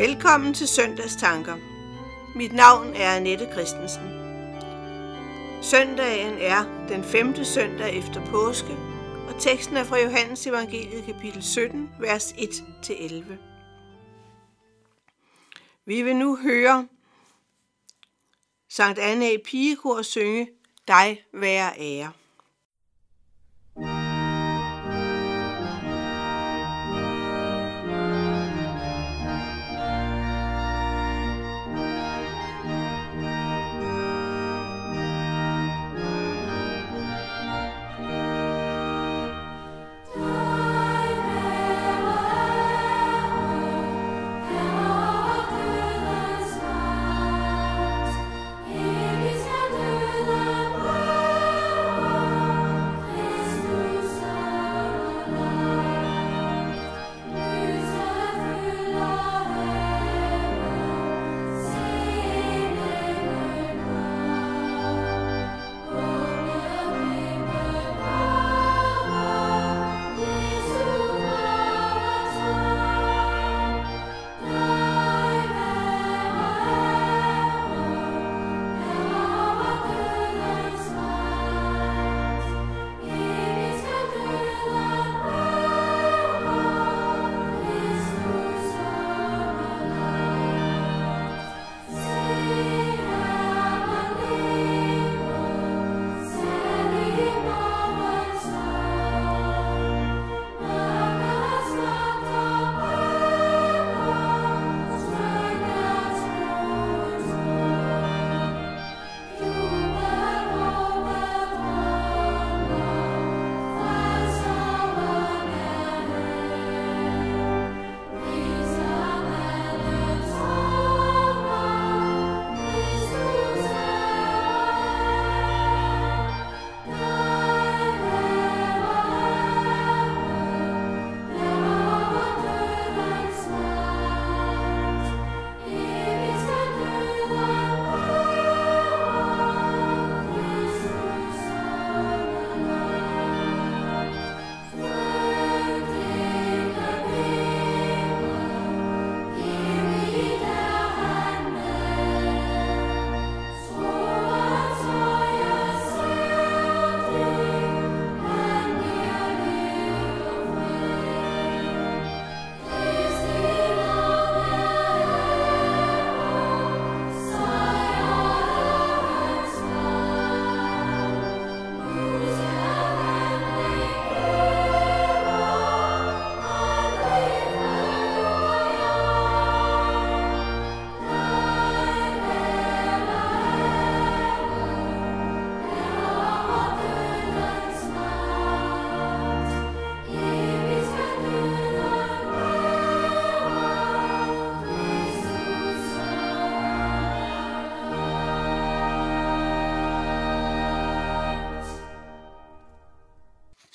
Velkommen til Søndagstanker. Mit navn er Annette Christensen. Søndagen er den femte søndag efter påske, og teksten er fra Johannes Evangeliet kapitel 17, vers 1-11. Vi vil nu høre Sankt Anna i pigekor synge Dig være ære.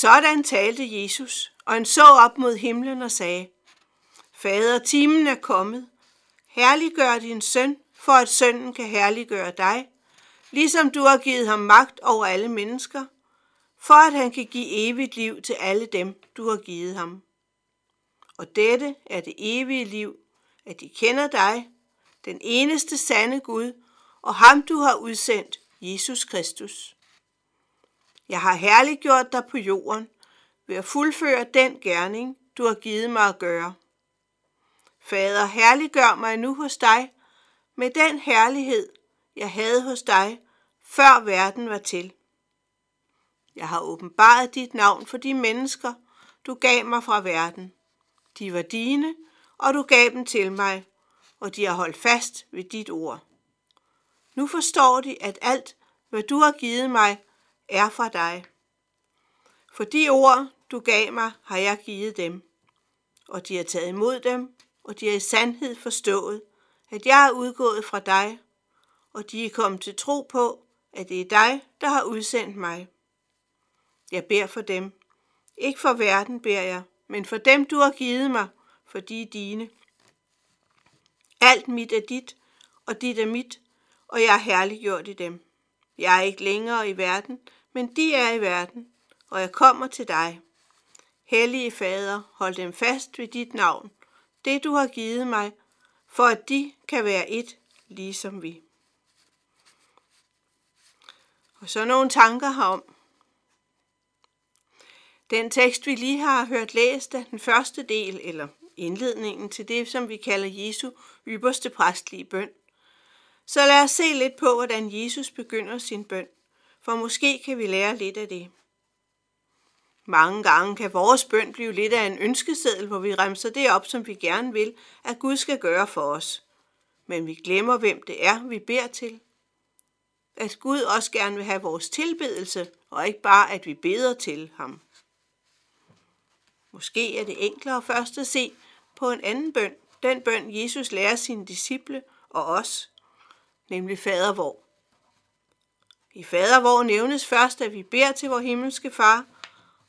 Sådan talte Jesus, og han så op mod himlen og sagde, Fader, timen er kommet. Herliggør din søn, for at sønnen kan herliggøre dig, ligesom du har givet ham magt over alle mennesker, for at han kan give evigt liv til alle dem, du har givet ham. Og dette er det evige liv, at de kender dig, den eneste sande Gud, og ham du har udsendt, Jesus Kristus. Jeg har herliggjort dig på jorden ved at fuldføre den gerning, du har givet mig at gøre. Fader, herliggør mig nu hos dig med den herlighed, jeg havde hos dig, før verden var til. Jeg har åbenbaret dit navn for de mennesker, du gav mig fra verden. De var dine, og du gav dem til mig, og de har holdt fast ved dit ord. Nu forstår de, at alt, hvad du har givet mig, er fra dig. For de ord, du gav mig, har jeg givet dem, og de har taget imod dem, og de har i sandhed forstået, at jeg er udgået fra dig, og de er kommet til tro på, at det er dig, der har udsendt mig. Jeg beder for dem. Ikke for verden beder jeg, men for dem, du har givet mig, for de er dine. Alt mit er dit, og dit er mit, og jeg er herliggjort i dem. Jeg er ikke længere i verden, men de er i verden, og jeg kommer til dig. Hellige Fader, hold dem fast ved dit navn, det du har givet mig, for at de kan være et, ligesom vi. Og så nogle tanker herom. Den tekst, vi lige har hørt læst, er den første del, eller indledningen til det, som vi kalder Jesu ypperste præstlige bøn. Så lad os se lidt på, hvordan Jesus begynder sin bøn, for måske kan vi lære lidt af det. Mange gange kan vores bøn blive lidt af en ønskeseddel, hvor vi remser det op, som vi gerne vil, at Gud skal gøre for os. Men vi glemmer, hvem det er, vi beder til. At Gud også gerne vil have vores tilbedelse, og ikke bare, at vi beder til ham. Måske er det enklere først at se på en anden bøn, den bøn Jesus lærer sine disciple og os, nemlig fader vor. I fader hvor nævnes først, at vi beder til vor himmelske far,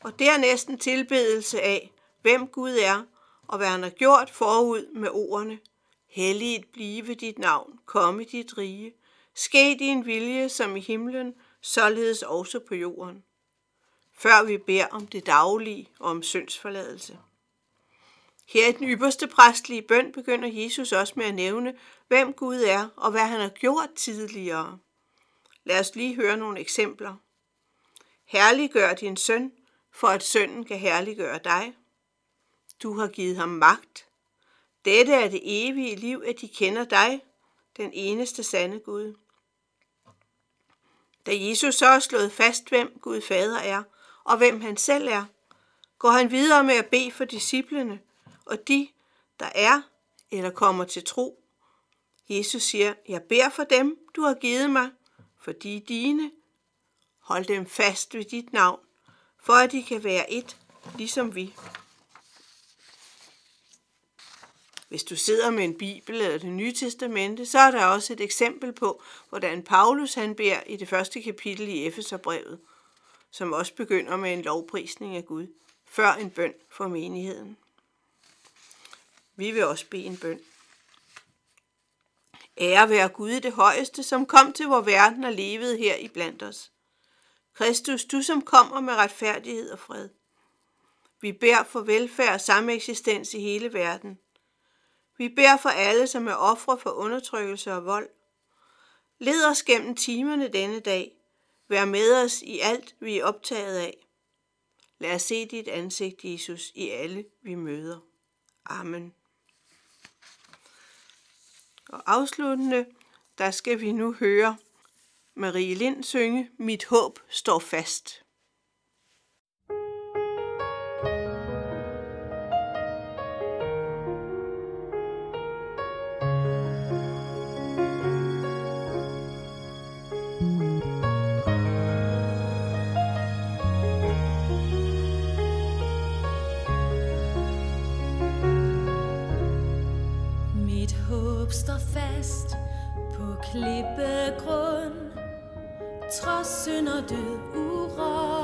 og dernæst en tilbedelse af, hvem Gud er, og hvad han har gjort forud med ordene. Helliget blive dit navn, komme dit rige, ske din vilje som i himlen, således også på jorden. Før vi beder om det daglige og om syndsforladelse. Her i den ypperste præstlige bøn begynder Jesus også med at nævne, hvem Gud er og hvad han har gjort tidligere. Lad os lige høre nogle eksempler. Herliggør din søn, for at sønnen kan herliggøre dig. Du har givet ham magt. Dette er det evige liv, at de kender dig, den eneste sande Gud. Da Jesus så har slået fast, hvem Gud Fader er, og hvem han selv er, går han videre med at bede for disciplene og de, der er eller kommer til tro. Jesus siger, jeg beder for dem, du har givet mig, for de er dine. Hold dem fast ved dit navn, for at de kan være et, ligesom vi. Hvis du sidder med en bibel eller det nye testamente, så er der også et eksempel på, hvordan Paulus han beder i det første kapitel i Efeserbrevet, som også begynder med en lovprisning af Gud, før en bøn for menigheden. Vi vil også bede en bøn. Ære være Gud i det højeste, som kom til vor verden og levede her i blandt os. Kristus, du som kommer med retfærdighed og fred. Vi beder for velfærd og sameksistens i hele verden. Vi beder for alle, som er ofre for undertrykkelse og vold. Led os gennem timerne denne dag. Vær med os i alt, vi er optaget af. Lad os se dit ansigt, Jesus, i alle, vi møder. Amen. Og afsluttende, der skal vi nu høre Marie Lind synge Mit håb står fast. Klippegrund. Trods synd og død urokkelig